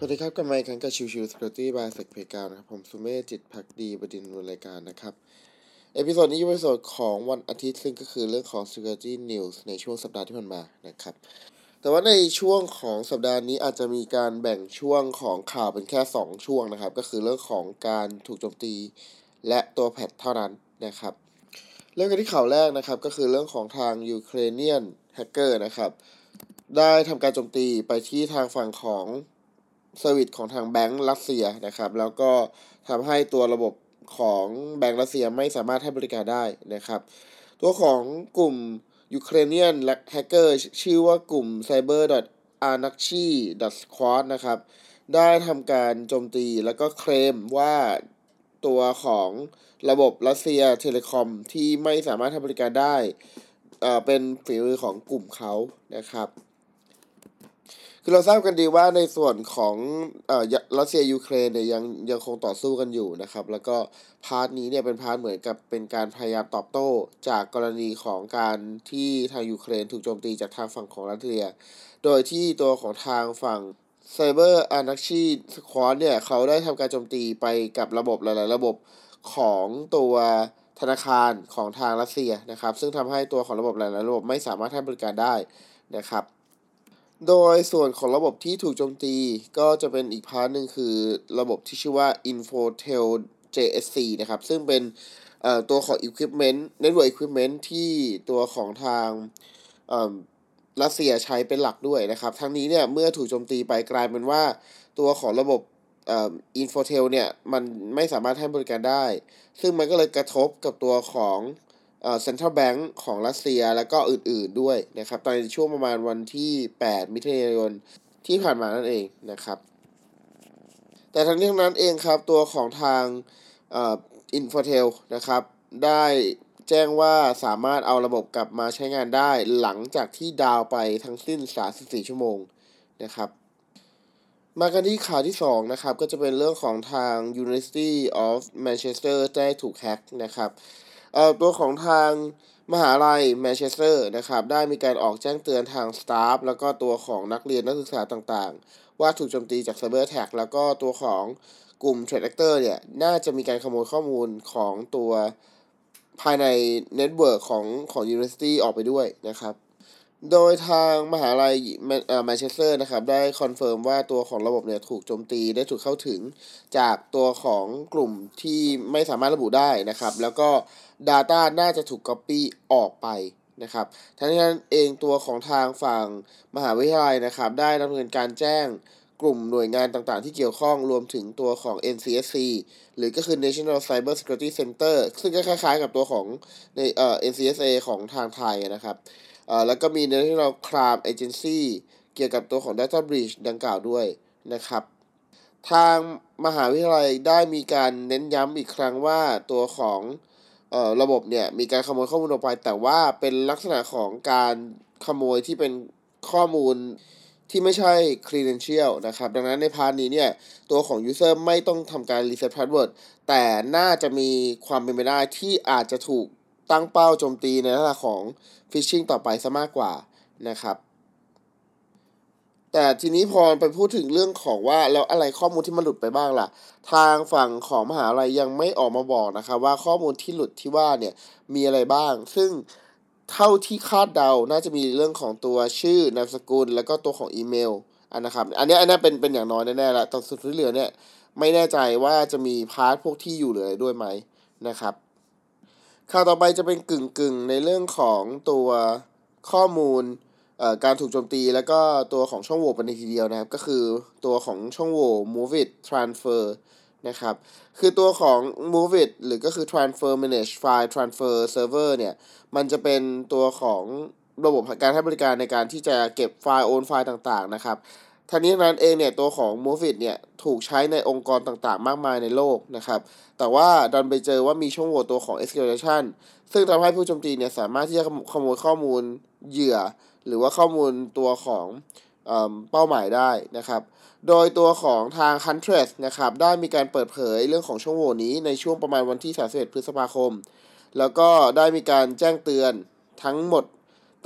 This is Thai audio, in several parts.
สวัสดีครับกับไมค์ครั้งกับชิวชิวสกอตตี้บายเซกเพกาวนะครับ ผมสุเมธจิตพักดีบดินรายการนะครับ episode นี้เป็น episode ของวันอาทิตย์ซึ่งก็คือเรื่องของ Security News ในช่วงสัปดาห์ที่ผ่านมานะครับ แต่ว่าในช่วงของสัปดาห์นี้อาจจะมีการแบ่งช่วงของข่าวเป็นแค่ 2 ช่วงนะครับ ก็คือเรื่องของการถูกโจมตี และตัว patch เท่านั้นนะครับ เรื่องกันที่ข่าวแรกนะครับก็คือเรื่องของทาง Ukrainianแฮกเกอร์นะครับได้ทำการโจมตีไปที่ทางฝั่งของ service ของทางแบงก์รัสเซียนะครับ แล้วก็ทำให้ตัวระบบของแบงก์รัสเซียไม่สามารถให้บริการได้นะครับ ตัวของกลุ่ม Ukrainian และแฮกเกอร์ชื่อว่ากลุ่ม cyber a n a c h i squad นะครับ ได้ทำการโจมตีแล้วก็เคลมว่าตัวของระบบรัสเซีย telecom ที่ไม่สามารถให้บริการได้ เป็นฝีมือของกลุ่มเขานะครับ คือเราทราบกันดีว่าในส่วนของเอ่อรัสเซียยูเครนเนี่ยยังยังคงต่อสู้กันอยู่นะครับ แล้วก็ part นี้เนี่ยเป็น part เหมือนกับเป็นการพยายามตอบโต้จากกรณีของการที่ทางยูเครนถูกโจมตีจากทางฝั่งของรัสเซีย โดยที่ตัวของทางฝั่ง Cyber Anarchy Squad เนี่ยเขาได้ทำการโจมตีไปกับระบบหลาย ๆ ระบบของตัวธนาคารของทางรัสเซียนะครับ ซึ่งทำให้ตัวของระบบหลาย ๆ ระบบไม่สามารถให้บริการได้นะครับ โดยส่วนของระบบที่ถูกโจมตีก็จะเป็นอีกพาร์ทหนึ่งคือระบบที่ชื่อว่า Infotel JSC นะครับ ซึ่งเป็นตัวของ Equipment Network Equipment ที่ตัวของทางรัสเซียใช้เป็นหลักด้วยนะครับ ทั้งนี้เนี่ยเมื่อถูกโจมตีไปกลายเป็นว่าตัวของระบบ Infotel เนี่ยมันไม่สามารถให้บริการได้ ซึ่งมันก็เลยกระทบกับตัวของ Central Bank ของรัสเซียแล้วก็อื่นๆด้วยนะครับตอนในช่วงประมาณวันที่ 8 มิถุนายนที่ผ่านมานั่นเองนะครับ แต่ทั้งนี้ทั้งนั้นเองครับตัวของทาง Infotel นะครับ ได้แจ้งว่าสามารถเอาระบบกลับมาใช้งานได้หลังจากที่ down ไปทั้งสิ้น 34 ชั่วโมงนะครับมากันที่ข่าวที่ 2 นะครับ ก็จะเป็นเรื่องของทาง University of Manchester ได้ถูกแฮ็กนะครับ ตัวของทางมหาลัยแมนเชสเตอร์นะครับได้มีการออกแจ้งเตือนทาง staff แล้วก็ตัวของนักเรียนนักศึกษาต่างๆ ว่าถูกโจมตีจาก cyber attack แล้วก็ตัวของกลุ่ม threat actor เนี่ย น่าจะมีการขโมยข้อมูลของตัวภายใน network ของของ university ออกไปด้วยนะครับ โดยทางมหาลัยแมนเชสเตอร์นะครับ ได้ confirm ว่าตัวของระบบเนี่ยถูกโจมตีได้ถูกเข้าถึงจากตัวของกลุ่มที่ไม่สามารถระบุได้นะครับ แล้วก็ Data น่าจะถูก Copy ออกไปนะครับทั้งนั้นเองตัวของทางฝั่งมหาวิทยาลัยนะครับ ได้ดำเนินการแจ้งกลุ่มหน่วยงานต่างๆ ที่เกี่ยวข้องรวมถึงตัวของ NCSC หรือก็คือ National Cyber Security Center ซึ่งก็คล้ายๆ กับตัวของในเอ่อ NCSA ของทางไทยนะครับ อ่อแล้วก็มี National Crime Agency เกี่ยวกับตัวของ Data Breach ดังกล่าวด้วยนะครับ ทางมหาวิทยาลัยได้มีการเน้นย้ำอีกครั้งว่าตัวของเอ่อระบบเนี่ยมีการขโมยข้อมูลออกไป แต่ว่าเป็นลักษณะของการขโมยที่เป็นข้อมูลที่ไม่ใช่ credential นะครับ ดังนั้นใน part นี้เนี่ย ตัวของ user ไม่ต้องทำการ reset password แต่น่าจะมีความเป็นไปได้ที่อาจจะถูก ตั้งเป้าโจมตีในลักษณะของ phishing ต่อไปซะมากกว่านะครับ แต่ทีนี้พอไปพูดถึงเรื่องของว่าแล้วอะไรข้อมูลที่มันหลุดไปบ้างล่ะ ทางฝั่งของมหาลัยยังไม่ออกมาบอกนะครับว่าข้อมูลที่หลุดที่ว่าเนี่ยมีอะไรบ้าง ซึ่งเท่าที่คาดเดา น่าจะมีเรื่องของตัวชื่อนามสกุล แล้วก็ตัวของอีเมลอันนะครับ อันนี้อันนี้เป็นเป็นอย่างน้อยแน่ๆแล้วแต่สุดที่เหลือเนี่ยไม่แน่ใจว่าจะมีพาร์ทพวกที่อยู่เหลือด้วยไหมนะครับ ข่าวต่อไปจะเป็นกึ่งกึ่งในเรื่องของตัวข้อมูลการถูกโจมตีแล้วก็ตัวของช่องโหว่ไปในทีเดียวนะครับ ก็คือตัวของช่องโหว่ move it transfer นะครับ คือตัวของ move it หรือก็คือ transfer manage file transfer server เนี่ย มันจะเป็นตัวของระบบการให้บริการในการที่จะเก็บไฟล์โอนไฟล์ต่างๆนะครับ ท่านี้นั้นเองเนี่ยตัวของ m o v i t เนี่ยถูกใช้ในองค์กรต่างๆ มากมายในโลกนะครับ แต่ว่าดันไปเจอว่ามีช่องโหว่ตัวของ escalation ซึ่งทำให้ผู้โจมตีเนี่ยสามารถที่จะขโมยข้อมูลเหยื่อ หรือว่าข้อมูลตัวของเป้าหมายได้นะครับ โดยตัวของทาง Huntress นะครับได้มีการเปิดเผยเรื่องของช่องโหว่นี้ในช่วงประมาณวันที่ 31 พฤษภาคม แล้วก็ได้มีการแจ้งเตือนทั้งหมด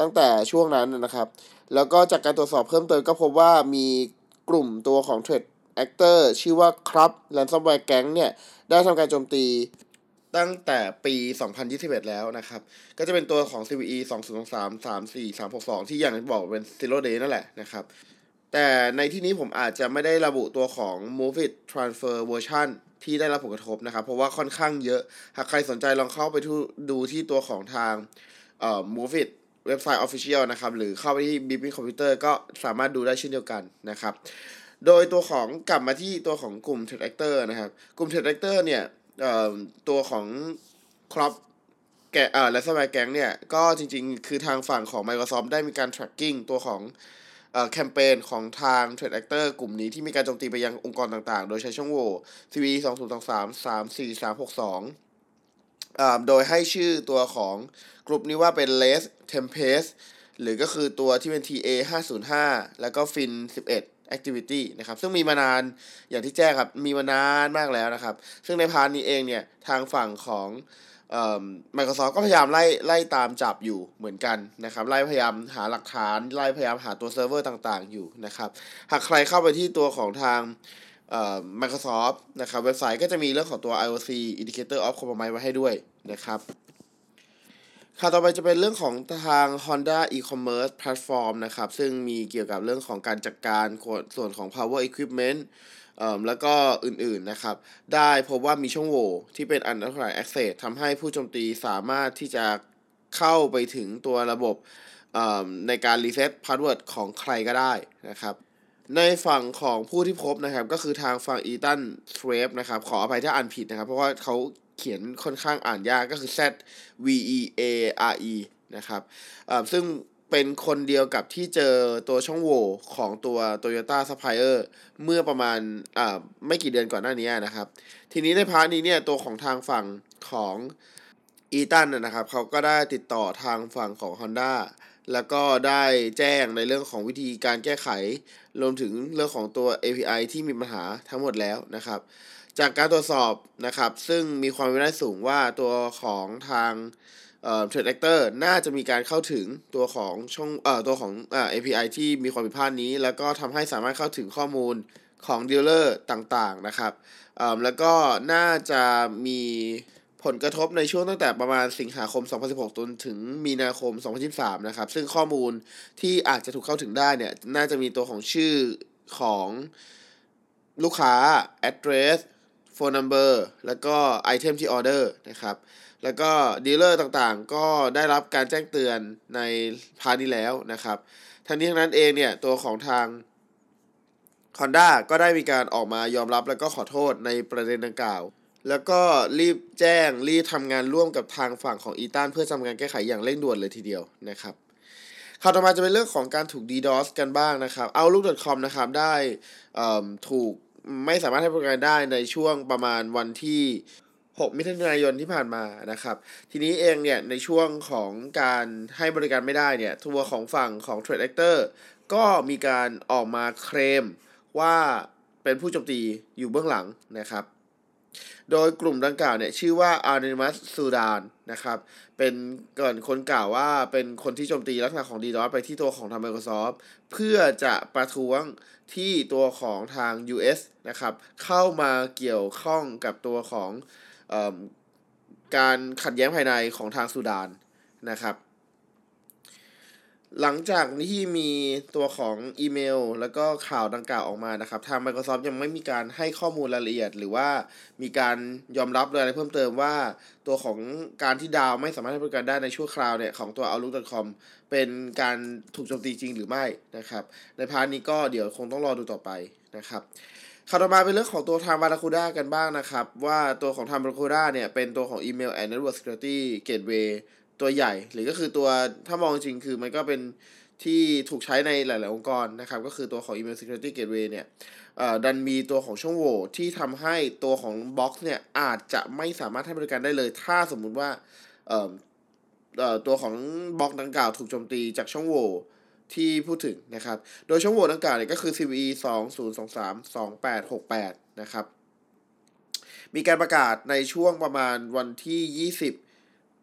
ตั้งแต่ช่วงนั้นนะครับ แล้วก็จากการตรวจสอบเพิ่มเติมก็พบว่ามีกลุ่มตัวของเทรด Actor ชื่อว่าครับ Ransomware Gang เนี่ย ได้ทำการโจมตีตั้งแต่ปี 2021 แล้วนะครับ ก็จะเป็นตัวของ CVE 2023 34 362 ที่อย่างที่บอกเป็น Zero Day นั่นแหละนะครับ แต่ในที่นี้ผมอาจจะไม่ได้ระบุตัวของ Move It Transfer Version ที่ได้รับผลกระทบนะครับ เพราะว่าค่อนข้างเยอะ หากใครสนใจลองเข้าไปดูที่ตัวของทางเอ่อ Move It เว็บไซต์ Official นะครับ หรือเข้าไปที่ Beeping Computer ก็สามารถดูได้เช่นเดียวกันนะครับ โดยตัวของกลับมาที่ตัวของกลุ่ม Threat Actor นะครับ กลุ่ม Threat Actor เนี่ยตัวของครอปแกเอ่อและสมัยแก๊งเนี่ย ก็จริงๆ คือทางฝั่งของ Microsoft ได้มีการ tracking ตัวของเอ่อแคมเปญของทาง Threat Actor กลุ่มนี้ที่มีการโจมตีไปยังองค์กรต่างๆ โดยใช้ช่องโหว่ CV 2 0 2 3 3 4 3 6 2อ่า โดยให้ชื่อตัวของกลุ่มนี้ว่าเป็น Les Tempest หรือก็คือตัวที่เป็น TA 505 แล้วก็ Fin 11 Activity นะครับ ซึ่งมีมานานอย่างที่แจ้งครับ มีมานานมากแล้วนะครับ ซึ่งในพาร์ทนี้เองเนี่ย ทางฝั่งของเอ่อ Microsoft ก็พยายามไล่ไล่ตามจับอยู่เหมือนกันนะครับ ไล่พยายามหาหลักฐาน ไล่พยายามหาตัวเซิร์ฟเวอร์ต่างๆ อยู่นะครับ หากใครเข้าไปที่ตัวของทาง Microsoft นะครับเว็บไซต์ก็จะมีเรื่องของตัว IOC Indicator of Compromise ไว้ให้ด้วยนะครับข่าวต่อไปจะเป็นเรื่องของทาง Honda e-commerce platform นะครับ ซึ่งมีเกี่ยวกับเรื่องของการจัดการส่วนของ power equipment แล้วก็อื่นๆนะครับ ได้พบว่ามีช่องโหว่ที่เป็น unauthorized access ทำให้ผู้โจมตีสามารถที่จะเข้าไปถึงตัวระบบในการ reset password ของใครก็ได้นะครับ ในฝั่งของผู้ที่พบนะครับ ก็คือทางฝั่ง Eaton Zveare นะครับ ขออภัยถ้าอ่านผิดนะครับ เพราะว่าเขาเขียนค่อนข้างอ่านยากก็คือ Z V E A R E นะครับซึ่งเป็นคนเดียวกับที่เจอตัวช่องโหว่ของตัว Toyota Supplier เมื่อประมาณไม่กี่เดือนก่อนหน้านี้นะครับ ทีนี้ใน part นี้เนี่ยตัวของทางฝั่งของอีตันนะครับเขาก็ได้ติดต่อทางฝั่งของ Honda แล้วก็ได้แจ้งในเรื่องของวิธีการแก้ไข รวมถึงเรื่องของตัว API ที่มีปัญหาทั้งหมดแล้วนะครับ จากการตรวจสอบนะครับ ซึ่งมีความเป็นไปได้สูงว่าตัวของทางเอ่อ Trade c t o r น่าจะมีการเข้าถึงตัวของช่องเอ่อตัวของเอ่อ API ที่มีความผิดพลาดนี้ แล้วก็ทำให้สามารถเข้าถึงข้อมูลของดีลเลอร์ต่างๆนะครับเอ่อแล้วก็น่าจะมี ผลกระทบในช่วงตั้งแต่ประมาณสิงหาคม 2016 จนถึงมีนาคม 2023 นะครับ ซึ่งข้อมูลที่อาจจะถูกเข้าถึงได้เนี่ย น่าจะมีตัวของชื่อของลูกค้า address phone number แล้วก็ item ที่ order นะครับ แล้วก็ dealer ต่างๆ ก็ได้รับการแจ้งเตือนใน part นี้แล้วนะครับ ทั้งนี้ทั้งนั้นเองเนี่ย ตัวของทาง Honda ก็ได้มีการออกมายอมรับแล้วก็ขอโทษในประเด็นดังกล่าว แล้วก็รีบแจ้งรีบทำงานร่วมกับทางฝั่งของอีตันเพื่อทำงานแก้ไขอย่างเร่งด่วนเลยทีเดียวนะครับข่าวต่อมาจะเป็นเรื่องของการถูก DDoS กันบ้างนะครับ Outlook.com นะครับได้ถูกไม่สามารถให้บริการได้ในช่วงประมาณวันที่ 6 มิถุนายนที่ผ่านมานะครับ ทีนี้เองเนี่ยในช่วงของการให้บริการไม่ได้เนี่ยทัวร์ของฝั่งของ Trade Actor ก็มีการออกมาเคลมว่าเป็นผู้โจมตีอยู่เบื้องหลังนะครับ โดยกลุ่มดังกล่าวเนี่ยชื่อว่า Anonymous Sudan นะครับ เป็นก่อนคนกล่าวว่าเป็นคนที่โจมตีลักษณะของ DDoS ไปที่ตัวของทาง Microsoft เพื่อจะประท้วงที่ตัวของทาง US นะครับเข้ามาเกี่ยวข้องกับตัวของอการขัดแย้งภายในของทางสุดานนะครับ หลังจากที่มีตัวของอีเมล แล้วก็ข่าวดังกล่าวออกมานะครับ ทาง Microsoft ยังไม่มีการให้ข้อมูลรายละเอียด หรือว่ามีการยอมรับอะไรเพิ่มเติมว่า ตัวของการที่ดาวไม่สามารถให้บริการได้ในชั่วคราวเนี่ย ของตัว Outlook.com เป็นการถูกโจมตีจริงหรือไม่นะครับ ใน part นี้ก็เดี๋ยวคงต้องรอดูต่อไปนะครับข่าวต่อมาเป็นเรื่องของตัวทาง Barracuda กันบ้างนะครับ ว่าตัวของทาง Barracuda เนี่ย เป็นตัวของอีเมล and network security gateway ตัวใหญ่ หรือก็คือตัวถ้ามองจริงคือมันก็เป็นที่ถูกใช้ในหลาย ๆ องค์กรนะครับ ก็คือตัวของ Email Security Gateway เนี่ยดันมีตัวของช่องโหว่ที่ทำให้ตัวของ Box เนี่ยอาจจะไม่สามารถให้บริการได้เลย ถ้าสมมุติว่าตัวของบล็อกดังกล่าวถูกโจมตีจากช่องโหว่ที่พูดถึงนะครับ โดยช่องโหว่ดังกล่าวเนี่ยก็คือ CVE 2023 2868 นะครับ มีการประกาศในช่วงประมาณวันที่ 20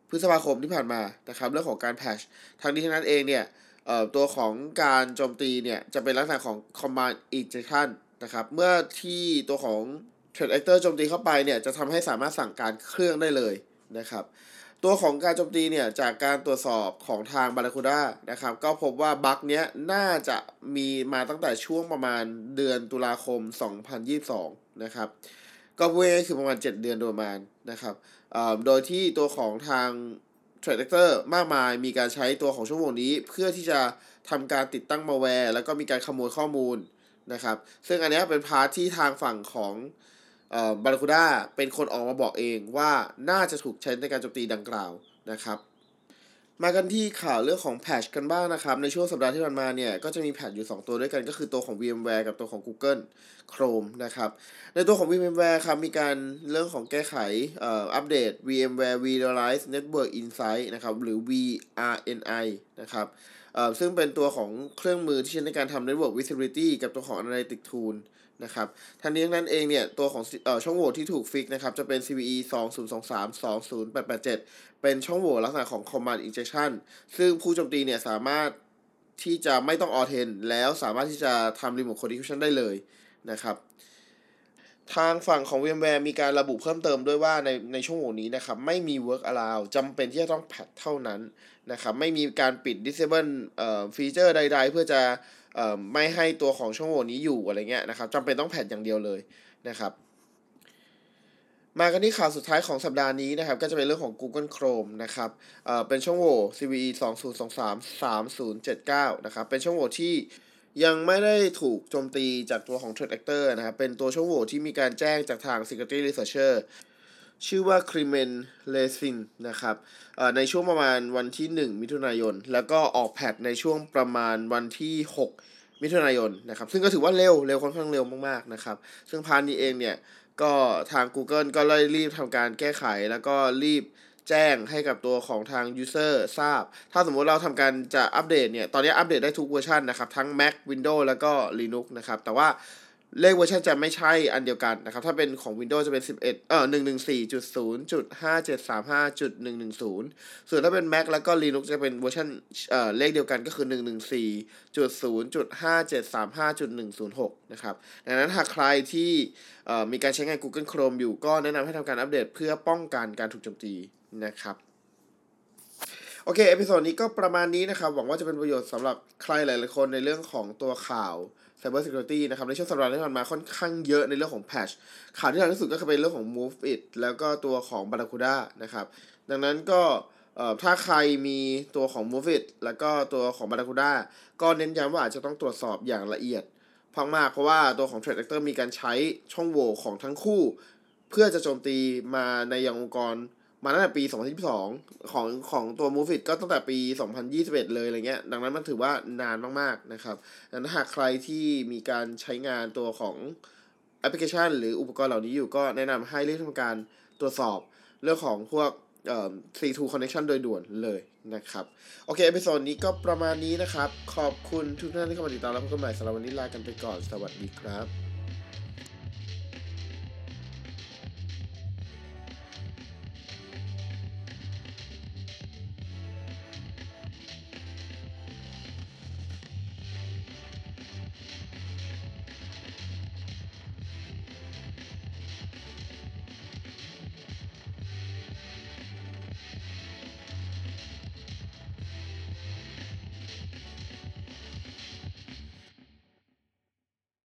พฤษภาคมที่ผ่านมานะครับเรื่องของการแพชทั้งนี้ทั้งนั้นเองเนี่ยตัวของการโจมตีเนี่ยจะเป็นลักษณะของ command injection นะครับเมื่อที่ตัวของ Threat Actor โจมตีเข้าไปเนี่ยจะทำให้สามารถสั่งการเครื่องได้เลยนะครับตัวของการโจมตีเนี่ยจากการตรวจสอบของทาง Barracuda นะครับก็พบว่า bug เนี้ยน่าจะมีมาตั้งแต่ช่วงประมาณเดือนตุลาคม 2022 นะครับก็พูดง่ายๆคือประมาณ 7 เดือนโดยประมาณนะครับ โดยที่ตัวของทาง t r a d e c t o r มากมายมีการใช้ตัวของช่องโหว่นี้ เพื่อที่จะทำการติดตั้งมาแวร์ แล้วก็มีการขโมยข้อมูลนะครับ ซึ่งอันนี้เป็น part ที่ทางฝั่งของบาร์คูด้าเป็นคนออกมาบอกเองว่าน่าจะถูกใช้ในการโจมตีดังกล่าวนะครับ มากันที่ข่าวเรื่องของแพชกันบ้างนะครับ ในช่วงสัปดาห์ที่ผ่านมาเนี่ย ก็จะมีแพชอยู่ 2 ตัวด้วยกันก็คือตัวของ VMware กับตัวของ Google Chrome นะครับ ในตัวของ VMware ครับ มีการเรื่องของแก้ไขอัปเดต VMware Virtualized Network Insight นะครับ หรือ VRNI นะครับซึ่งเป็นตัวของเครื่องมือที่ใช้ในการทำ Network Visibility กับตัวของ Analytic Tool นะครับทั้งนี้ทั้งนั้นเองเนี่ย ตัวของอช่องโหว่ที่ถูกฟิกนะครับ จะเป็น CVE 2023 20887 เป็นช่องโหว่ลักษณะของ Command Injection ซึ่งผู้โจมตีเนี่ยสามารถที่จะไม่ต้องออเทนแล้วสามารถที่จะทำ Remote Condition ได้เลยนะครับ ทางฝั่งของ VMware มีการระบุเพิ่มเติมด้วยว่าในในช่วงโหวนี้นะครับ ไม่มี Work Allow จำเป็นที่จะต้องแพทเท่านั้นนะครับ ไม่มีการปิด Disable เอ่อฟีเจอร์ใด ๆ เพื่อจะอไม่ให้ตัวของช่องโหว่นี้อยู่อะไรเงี้ยนะครับจำเป็นต้องแผ่นอย่างเดียวเลยนะครับ มากันที่ข่าวสุดท้ายของสัปดาห์นี้นะครับ ก็จะเป็นเรื่องของ Google Chrome นะครับเอ่อเป็นช่องโหว่ CVE 2023 3079นะครับเป็นช่องโหว่ที่ ยังไม่ได้ถูกโจมตีจากตัวของ Threat Actor นะครับ เป็นตัวช่องโหว่ที่มีการแจ้งจากทาง Security Researcher ชื่อว่าครีเมนเลซินนะครับในช่วงประมาณวันที่ 1 มิถุนายน แล้วก็ออกแพทในช่วงประมาณวันที่ 6 มิถุนายนนะครับ ซึ่งก็ถือว่าเร็ว เร็วค่อนข้างเร็วมากๆนะครับ ซึ่งพานนี้เองเนี่ย ก็ทาง Google ก็เลยรีบทำการแก้ไขแล้วก็รีบ แจ้งให้กับตัวของทาง User ทราบ ถ้าสมมติเราทำการจะอัปเดตเนี่ย ตอนนี้อัปเดตได้ทุกเวอร์ชันนะครับ ทั้ง Mac Windows แล้วก็ Linux นะครับ แต่ว่าเลขเวอร์ชันจะไม่ใช่อันเดียวกันนะครับ ถ้าเป็นของ Windows จะเป็น 11 เอ่อ 114.0.5735.110 ส่วนถ้าเป็น Mac แล้วก็ Linux จะเป็นเวอร์ชันเอ่อ เลขเดียวกันก็คือ 114.0.5735.106 นะครับ ดังนั้นหากใครที่เอ่อมีการใช้งาน Google Chrome อยู่ก็แนะนำให้ทำการอัปเดตเพื่อป้องกันการถูกโจมตี นะครับโอเค episode นี้ก็ประมาณนี้นะครับ หวังว่าจะเป็นประโยชน์สำหรับใครหลายๆคนในเรื่องของตัวข่าว Cyber Security นะครับ ในช่วงสัปดาห์ที่ผ่านมาค่อนข้างเยอะในเรื่องของ patch ข่าวที่หนักที่สุดก็คือเป็นเรื่องของ Move It แล้วก็ตัวของ Barracuda นะครับ ดังนั้นก็ถ้าใครมีตัวของ Move It แล้วก็ตัวของ Barracuda ก็เน้นย้ำว่าอาจจะต้องตรวจสอบอย่างละเอียดพังมากเพราะว่าตัวของ Threat Actor มีการใช้ช่องโหว่ของทั้งคู่ เพื่อจะโจมตีมาในยังองค์กร มาตั้งแต่ปี 2022 ของของตัว Move It ก็ตั้งแต่ปี 2021 เลยอะไรเงี้ย ดังนั้นมันถือว่านานมากๆนะครับดังนั้นหากใครที่มีการใช้งานตัวของแอปพลิเคชัน หรืออุปกรณ์เหล่านี้อยู่ก็แนะนำให้รีบทำการตรวจสอบเรื่องของพวกเอ่อ C2 connection โดยด่วนเลยนะครับ โอเค episode นี้ก็ประมาณนี้นะครับ ขอบคุณทุกท่านที่เข้ามาติดตามแล้วพบกันใหม่สำหรับวันนี้ลากันไปก่อน สวัสดีครับ